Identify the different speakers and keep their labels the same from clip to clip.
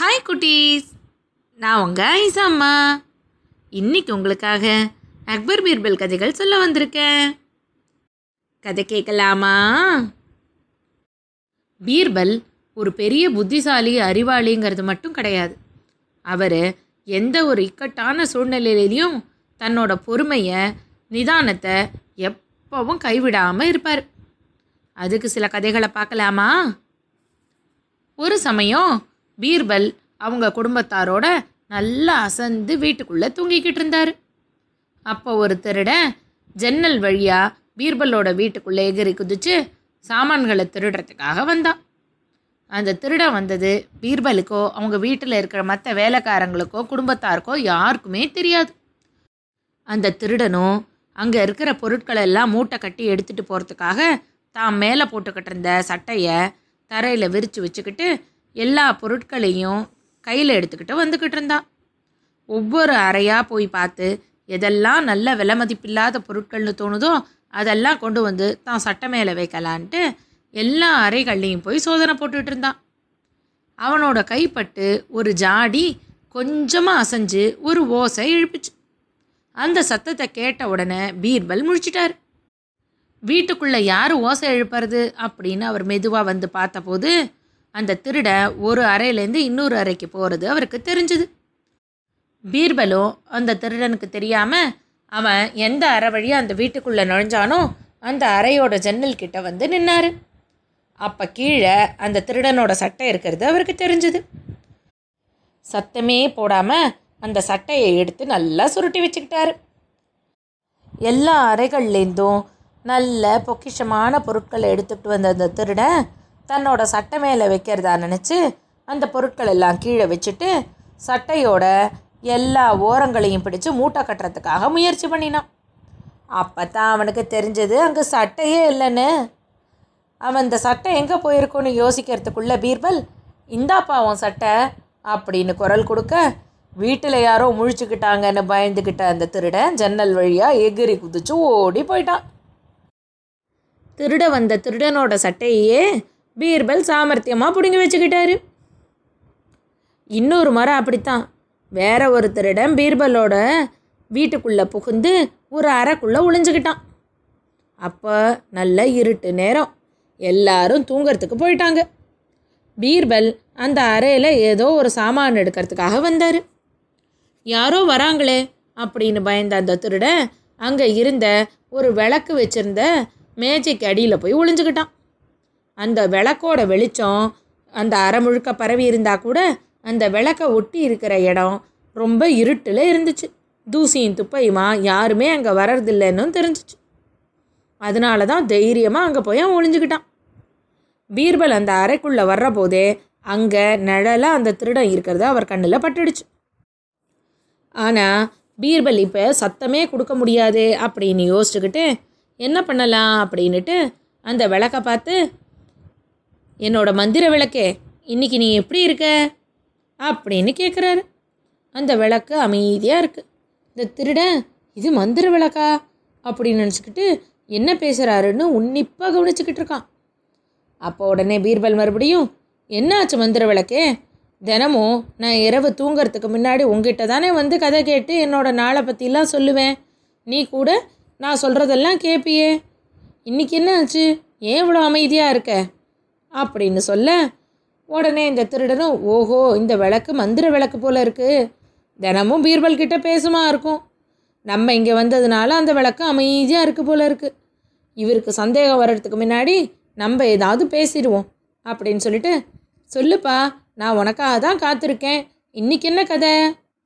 Speaker 1: Hi குட்டீஸ். நான் உங்கள் ஐசா அம்மா. இன்னைக்கு உங்களுக்காக அக்பர் பீர்பல் கதைகள் சொல்ல வந்திருக்கேன். கதை கேட்கலாமா? பீர்பல் ஒரு பெரிய புத்திசாலி அறிவாளிங்கிறது மட்டும் கிடையாது. அவர் எந்த ஒரு இக்கட்டான சூழ்நிலையிலையும் தன்னோட பொறுமையை நிதானத்தை எப்பவும் கைவிடாமல் இருப்பார். அதுக்கு சில கதைகளை பார்க்கலாமா? ஒரு சமயம் பீர்பல் அவங்க குடும்பத்தாரோட நல்லா அசந்து வீட்டுக்குள்ளே தூங்கிக்கிட்டு இருந்தார். அப்போ ஒரு திருடன் ஜன்னல் வழியாக பீர்பலோட வீட்டுக்குள்ளே எகிரி குதிச்சு சாமான்களை திருடுறதுக்காக வந்தான் அந்த திருடன் வந்தது பீர்பலுக்கோ அவங்க வீட்டில் இருக்கிற மற்ற வேலைக்காரங்களுக்கோ குடும்பத்தாருக்கோ யாருக்குமே தெரியாது. அந்த திருடனும் அங்கே இருக்கிற பொருட்களை எல்லாம் மூட்டை கட்டி எடுத்துகிட்டு போகிறதுக்காக தான் மேலே போட்டுக்கிட்டு இருந்த சட்டையை தரையில் விரித்து வச்சுக்கிட்டு எல்லா பொருட்களையும் கையில் எடுத்துக்கிட்டு வந்துக்கிட்டு இருந்தான் ஒவ்வொரு அறையாக போய் பார்த்து எதெல்லாம் நல்ல விலை மதிப்பில்லாத பொருட்கள்னு தோணுதோ அதெல்லாம் கொண்டு வந்து தான் சட்டை மேலே வைக்கலான்ட்டு எல்லா அறைகள்லையும் போய் சோதனை போட்டுட்டு இருந்தான் அவனோட கைப்பட்டு ஒரு ஜாடி கொஞ்சமாக அசைஞ்சு ஒரு ஓசை எழுப்பிச்சு. அந்த சத்தத்தை கேட்ட உடனே பீர்பல் முழிச்சிட்டார். வீட்டுக்குள்ளே யார் ஓசை எழுப்புறது அப்படின்னு அவர் மெதுவாக வந்து பார்த்தபோது அந்த திருட ஒரு அறையிலேருந்து இன்னொரு அறைக்கு போகிறது அவருக்கு தெரிஞ்சுது. பீர்பலும் அந்த திருடனுக்கு தெரியாமல் அவன் எந்த அறை வழியாக அந்த வீட்டுக்குள்ளே நுழைஞ்சானோ அந்த அறையோட ஜன்னல் கிட்ட வந்து நின்னார். அப்போ கீழே அந்த திருடனோட சட்டை இருக்கிறது அவருக்கு தெரிஞ்சுது. சத்தமே போடாமல் அந்த சட்டையை எடுத்து நல்லா சுருட்டி வச்சுக்கிட்டாரு. எல்லா அறைகள்லேருந்தும் நல்ல பொக்கிஷமான பொருட்களை எடுத்துகிட்டு வந்த அந்த திருடன் தன்னோட சட்டை மேலே வைக்கிறதா நினச்சி அந்த பொருட்கள் எல்லாம் கீழே வச்சுட்டு சட்டையோட எல்லா ஓரங்களையும் பிடிச்சு மூட்டை கட்டுறதுக்காக முயற்சி பண்ணினான். அப்போ தான் அவனுக்கு தெரிஞ்சது அங்கே சட்டையே இல்லைன்னு. அவன் இந்த சட்டை எங்கே போயிருக்குன்னு யோசிக்கிறதுக்குள்ளே பீர்பல் இந்தாப்பா உன் சட்டை அப்படின்னு குரல் கொடுக்க வீட்டில் யாரோ முழிச்சுக்கிட்டாங்கன்னு பயந்துக்கிட்ட அந்த திருடன் ஜன்னல் வழியாக எகிரி குதிச்சு ஓடி போயிட்டான். திருட வந்த திருடனோட சட்டையே பீர்பல் சாமர்த்தியமாக பிடுங்கி வச்சுக்கிட்டாரு. இன்னொரு மரம் அப்படித்தான். வேற ஒருத்தரிடம் பீர்பலோட வீட்டுக்குள்ளே புகுந்து ஒரு அறைக்குள்ளே ஒளிஞ்சுக்கிட்டான். அப்போ நல்ல இருட்டு நேரம். எல்லாரும் தூங்கிறதுக்கு போயிட்டாங்க. பீர்பல் அந்த அறையில் ஏதோ ஒரு சாமான் எடுக்கிறதுக்காக வந்தார். யாரோ வராங்களே அப்படின்னு பயந்த அந்த திருடன் அங்கே இருந்த ஒரு விளக்கு வச்சிருந்த மேஜைக்கு அடியில் போய் ஒளிஞ்சுக்கிட்டான். அந்த விளக்கோட வெளிச்சம் அந்த அரை முழுக்க பரவி இருந்தால் கூட அந்த விளக்கை ஒட்டி இருக்கிற இடம் ரொம்ப இருட்டில் இருந்துச்சு. தூசியும் துப்பையுமா யாருமே அங்கே வர்றதில்லைன்னு தெரிஞ்சிச்சு. அதனால தான் தைரியமாக அங்கே போய் ஒளிஞ்சுக்கிட்டான். பீர்பல் அந்த அறைக்குள்ளே வர்ற போதே அங்கே நிழலாக அந்த திருடம் இருக்கிறது அவர் கண்ணில் பட்டுடுச்சு. ஆனால் பீர்பல் இப்போ சத்தமே கொடுக்க முடியாது அப்படின்னு யோசிச்சுக்கிட்டு என்ன பண்ணலாம்? அப்படின்னுட்டு அந்த விளக்கை பார்த்து என்னோட மந்திர விளக்கே இன்னைக்கு நீ எப்படி இருக்க? அப்படின்னு கேட்குறாரு அந்த விளக்கு அமைதியாக இருக்குது இந்த திருடன் இது மந்திர விளக்கா? அப்படின்னு நினச்சிக்கிட்டு என்ன பேசுகிறாருன்னு உன்னிப்பாக கவனிச்சுக்கிட்டு இருக்கான். அப்போ உடனே பீர்பல் மறுபடியும் என்னாச்சு மந்திர விளக்கே? தினமும் நான் இரவு தூங்கிறதுக்கு முன்னாடி உங்ககிட்ட தானே வந்து கதை கேட்டு என்னோட நாளை பற்றிலாம் சொல்லுவேன். நீ கூட நான் சொல்கிறதெல்லாம் கேட்பியே இன்றைக்கி என்ன ஆச்சு? ஏன் இவ்வளோ அமைதியாக இருக்க? அப்படின்னு சொல்ல உடனே இந்த திருடனும் ஓஹோ இந்த விளக்கு மந்திர விளக்கு போல இருக்கு. தினமும் பீர்பல் கிட்ட பேசுமா இருக்கும். நம்ம இங்கே வந்ததுனால அந்த விளக்கு அமைதியாக இருக்கு போல இருக்கு. இவருக்கு சந்தேகம் வர்றதுக்கு முன்னாடி நம்ம ஏதாவது பேசிடுவோம் அப்படின்னு சொல்லிட்டு சொல்லுப்பா நான் உனக்காக தான் காத்திருக்கேன். இன்னைக்கு என்ன கதை?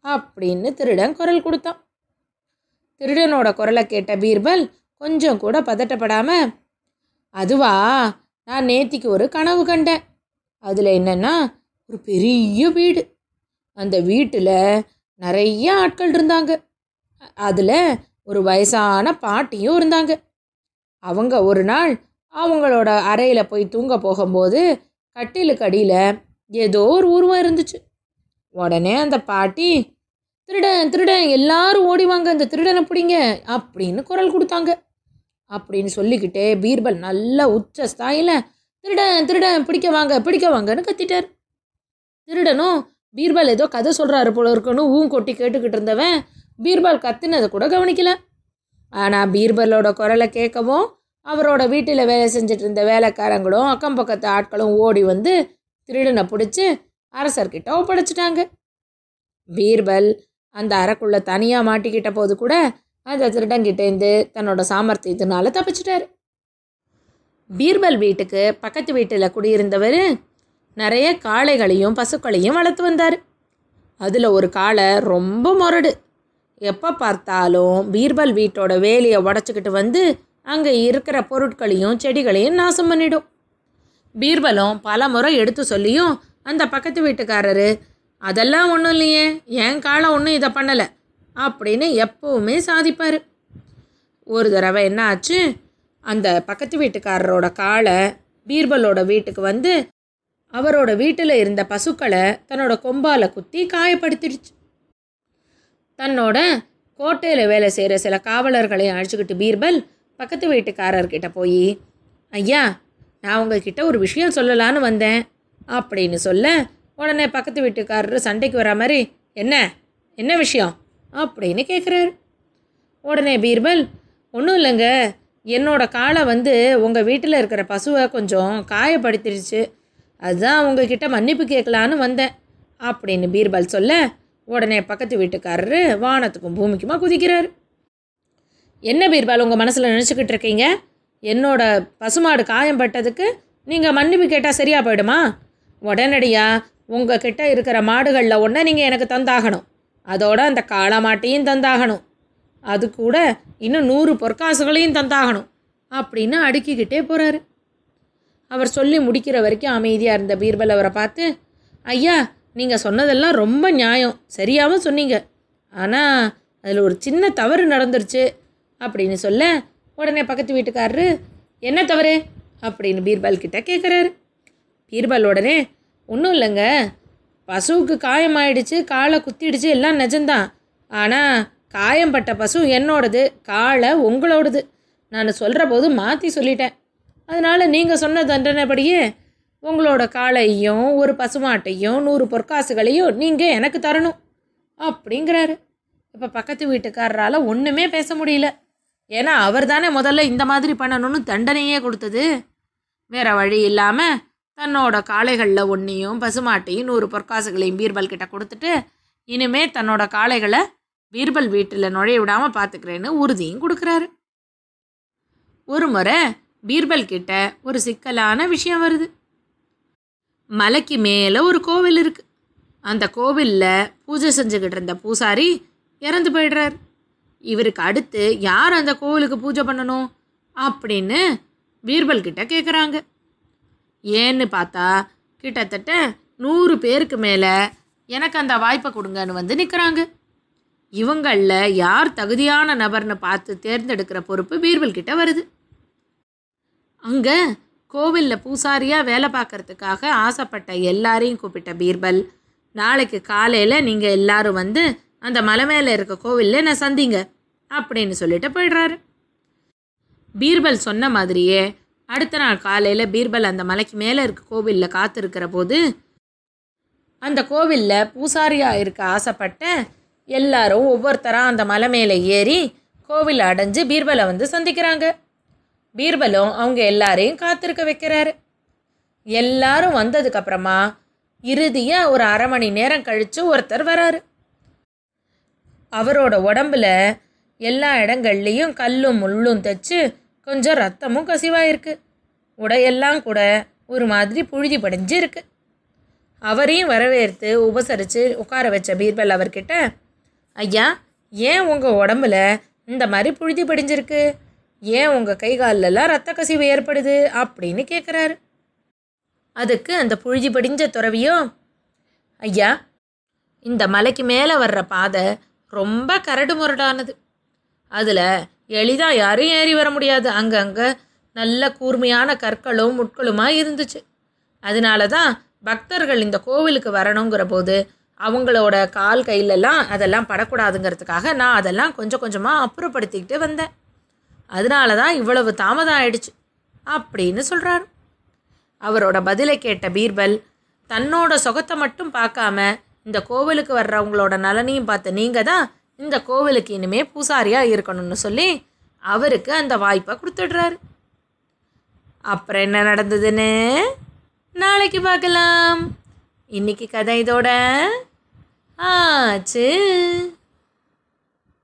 Speaker 1: அப்படின்னு திருடன் குரல் கொடுத்தான். திருடனோட குரலை கேட்ட பீர்பல் கொஞ்சம் கூட பதட்டப்படாமல் அதுவா நான் நேத்திக்கு ஒரு கனவு கண்டேன். அதில் என்னென்னா ஒரு பெரிய வீடு. அந்த வீட்டில் நிறைய ஆட்கள் இருந்தாங்க. அதில் ஒரு வயசான பாட்டியும் இருந்தாங்க. அவங்க ஒரு நாள் அவங்களோட அறையில் போய் தூங்க போகும்போது கட்டிலுக்கு அடியில் ஏதோ ஒரு உருவம் இருந்துச்சு. உடனே அந்த பாட்டி திருடன் திருடன் எல்லாரும் ஓடிவாங்க அந்த திருடனை பிடிங்க அப்படின்னு குரல் கொடுத்தாங்க. அப்படின்னு சொல்லிக்கிட்டே பீர்பல் நல்ல உச்ச ஸ்தாயில் திருடன் திருடன் பிடிக்க வாங்க பிடிக்க வாங்கன்னு கத்திட்டார். திருடனும் பீர்பால் ஏதோ கதை சொல்கிறாரு போல இருக்குன்னு ஊன் கொட்டி கேட்டுக்கிட்டு இருந்தவன் பீர்பால் கத்துனதை கூட கவனிக்கல. ஆனால் பீர்பலோட குரலை கேட்கவும் அவரோட வீட்டில் வேலை செஞ்சுட்டு இருந்த வேலைக்காரங்களும் அக்கம் பக்கத்து ஆட்களும் ஓடி வந்து திருடனை பிடிச்சி அரசர்கிட்ட ஒப்படைச்சிட்டாங்க. பீர்பல் அந்த அறைக்குள்ளே தனியாக மாட்டிக்கிட்ட போது கூட அந்த திருடங்கிட்டேருந்து தன்னோட சாமர்த்தியத்தினால தப்பிச்சிட்டாரு. பீர்பல் வீட்டுக்கு பக்கத்து வீட்டில் குடியிருந்தவர் நிறைய காளைகளையும் பசுக்களையும் வளர்த்து வந்தார். அதில் ஒரு காளை ரொம்ப முரடு. எப்போ பார்த்தாலும் பீர்பல் வீட்டோட வேலியை உடச்சிக்கிட்டு வந்து அங்கே இருக்கிற பொருட்களையும் செடிகளையும் நாசம் பண்ணிடும். பீர்பலும் பல முறை எடுத்து சொல்லியும் அந்த பக்கத்து வீட்டுக்காரரு அதெல்லாம் ஒன்றும் இல்லையே என் காலை ஒன்றும் இதை பண்ணலை. அப்படின்னு எப்பவுமே சாதிப்பார். ஒரு தடவை என்ன ஆச்சு? அந்த பக்கத்து வீட்டுக்காரரோட காலை பீர்பலோட வீட்டுக்கு வந்து அவரோட வீட்டில் இருந்த பசுக்களை தன்னோட கொம்பால குத்தி காயப்படுத்திடுச்சு. தன்னோட கோட்டையில் வேலை செய்கிற சில காவலர்களையும் அழைச்சிக்கிட்டு பீர்பல் பக்கத்து வீட்டுக்காரர்கிட்ட போய் ஐயா நான் உங்ககிட்ட ஒரு விஷயம் சொல்லலான்னு வந்தேன் அப்படின்னு சொல்ல உடனே பக்கத்து வீட்டுக்காரர் சண்டைக்கு வர மாதிரி என்ன? என்ன விஷயம்? அப்படின்னு கேட்குறாரு உடனே பீர்பல் ஒன்றும் இல்லைங்க. என்னோட காலை வந்து உங்கள் வீட்டில் இருக்கிற பசுவை கொஞ்சம் காயப்படுத்திடுச்சு அதுதான் உங்ககிட்ட மன்னிப்பு கேட்கலான்னு வந்தேன் அப்படின்னு பீர்பல் சொல்ல உடனே பக்கத்து வீட்டுக்காரரு வானத்துக்கும் பூமிக்குமா குதிக்கிறாரு. என்ன பீர்பால் உங்கள் மனசில் நினச்சிக்கிட்டு இருக்கீங்க? என்னோட பசுமாடு காயம் பட்டதுக்கு நீங்கள் மன்னிப்பு கேட்டால் சரியாக போயிடுமா? உடனடியாக உங்கள் கிட்ட இருக்கிற மாடுகளில் ஒன்றை நீங்கள் எனக்கு தந்தாகணும். அதோட அந்த காளமாட்டையும் தந்தாகணும். அது கூட இன்னும் நூறு பொற்காசுகளையும் தந்தாகணும் அப்படின்னு அடுக்கிக்கிட்டே போகிறாரு அவர் சொல்லி முடிக்கிற வரைக்கும் அமைதியாக இருந்த பீர்பல் அவரை பார்த்து ஐயா நீங்கள் சொன்னதெல்லாம் ரொம்ப நியாயம். சரியாகவும் சொன்னீங்க. ஆனால் அதில் ஒரு சின்ன தவறு நடந்துருச்சு. அப்படின்னு சொல்ல உடனே பக்கத்து வீட்டுக்காரரு என்ன தவறு? அப்படின்னு பீர்பால் கிட்ட கேட்குறாரு பீர்பால் உடனே ஒன்றும் இல்லைங்க. பசுவுக்கு காயமாயிடுச்சு காலை குத்திடுச்சு எல்லாம் நிஜம்தான். ஆனால் காயம்பட்ட பசு என்னோடது காலை உங்களோடது. நான் சொல்கிற போது மாற்றி சொல்லிட்டேன். அதனால் நீங்கள் சொன்ன தண்டனைப்படியே உங்களோட காளையும் ஒரு பசுமாட்டையும் நூறு பொற்காசுகளையும் நீங்கள் எனக்கு தரணும் அப்படிங்கிறாரு. இப்போ பக்கத்து வீட்டுக்காரரால் ஒன்றுமே பேச முடியல. ஏன்னா அவர் தானே முதல்ல இந்த மாதிரி பண்ணணும்னு தண்டனையே கொடுத்தது. வேற வழி இல்லாமல் தன்னோட காளைகளில் ஒன்றையும் பசுமாட்டையும் நூறு பொற்காசுகளையும் பீர்பல் கிட்ட கொடுத்துட்டு இனிமே தன்னோட காளைகளை பீர்பல் வீட்டில் நுழைய விடாமல் பார்த்துக்கிறேன்னு உறுதியும் கொடுக்குறாரு. ஒரு முறை பீர்பல் கிட்ட ஒரு சிக்கலான விஷயம் வருது. மலைக்கு மேலே ஒரு கோவில் இருக்கு. அந்த கோவிலில் பூஜை செஞ்சுக்கிட்டு இருந்த பூசாரி இறந்து போயிடுறார். இவருக்கு அடுத்து யார் அந்த கோவிலுக்கு பூஜை பண்ணணும் அப்படின்னு பீர்பல் கிட்ட கேட்குறாங்க ஏன்னு பார்த்தா கிட்டத்தட்ட நூறு பேருக்கு மேலே எனக்கு அந்த வாய்ப்பை கொடுங்கன்னு வந்து நிற்கிறாங்க இவங்களில் யார் தகுதியான நபர்னு பார்த்து தேர்ந்தெடுக்கிற பொறுப்பு பீர்பல் கிட்ட வருது. அங்கே கோவிலில் பூசாரியாக வேலை பார்க்கறதுக்காக ஆசைப்பட்ட எல்லாரையும் கூப்பிட்ட பீர்பல் நாளைக்கு காலையில் நீங்கள் எல்லாரும் வந்து அந்த மலை மேலே இருக்க கோவிலில் நான் சந்திங்க அப்படின்னு சொல்லிட்டு போயிடுறாரு. பீர்பல் சொன்ன மாதிரியே அடுத்த நாள் காலையில் பீர்பல் அந்த மலைக்கு மேலே இருக்க கோவிலில் காத்திருக்கிற போது அந்த கோவிலில் பூசாரியாக இருக்க ஆசைப்பட்ட எல்லாரும் ஒவ்வொருத்தராக அந்த மலை மேலே ஏறி கோவில் அடைஞ்சு பீர்பலை வந்து சந்திக்கிறாங்க. பீர்பலும் அவங்க எல்லாரையும் காத்திருக்க வைக்கிறாரு. எல்லாரும் வந்ததுக்கப்புறமா இறுதியாக ஒரு அரை மணி நேரம் கழித்து ஒருத்தர் வராரு. அவரோட உடம்புல எல்லா இடங்கள்லேயும் கல்லும் முள்ளும் தைச்சு கொஞ்சம் ரத்தமும் கசிவாயிருக்கு. உடையெல்லாம் கூட ஒரு மாதிரி புழுதி படைஞ்சு இருக்கு அவரையும் வரவேற்று உபசரித்து உட்கார வச்ச பீர்பல் அவர்கிட்ட ஐயா ஏன் உங்கள் உடம்புல இந்த மாதிரி புழுதி படிஞ்சிருக்கு? ஏன் உங்கள் கை காலெல்லாம் ரத்த கசிவு ஏற்படுது? அப்படின்னு கேட்குறாரு அதுக்கு அந்த புழுதி படிஞ்ச துறவியோ ஐயா இந்த மலைக்கு மேலே வர்ற பாதை ரொம்ப கரடு முரடானது. அதில் எளிதாக யாரும் ஏறி வர முடியாது. அங்கங்கே நல்ல கூர்மையான கற்களும் முட்களுமாக இருந்துச்சு. அதனால தான் பக்தர்கள் இந்த கோவிலுக்கு வரணுங்கிற போது அவங்களோட கால் கையிலெல்லாம் அதெல்லாம் படக்கூடாதுங்கிறதுக்காக நான் அதெல்லாம் கொஞ்சம் கொஞ்சமாக அப்புறப்படுத்திக்கிட்டு வந்தேன். அதனால தான் இவ்வளவு தாமதம் ஆயிடுச்சு அப்படின்னு சொல்கிறாரு அவரோட பதிலை கேட்ட பீர்பல் தன்னோட சுகத்தை மட்டும் பார்க்காம இந்த கோவிலுக்கு வர்றவங்களோட நலனையும் பார்த்த நீங்கள் தான் இந்த கோவிலுக்கு இனிமே பூசாரியாக இருக்கணும்னு சொல்லி அவருக்கு அந்த வாய்ப்பை கொடுத்துடுறாரு. அப்புறம் என்ன நடந்ததுன்னு? நாளைக்கு பார்க்கலாம். இன்னைக்கு கதை இதோட ஆச்சு.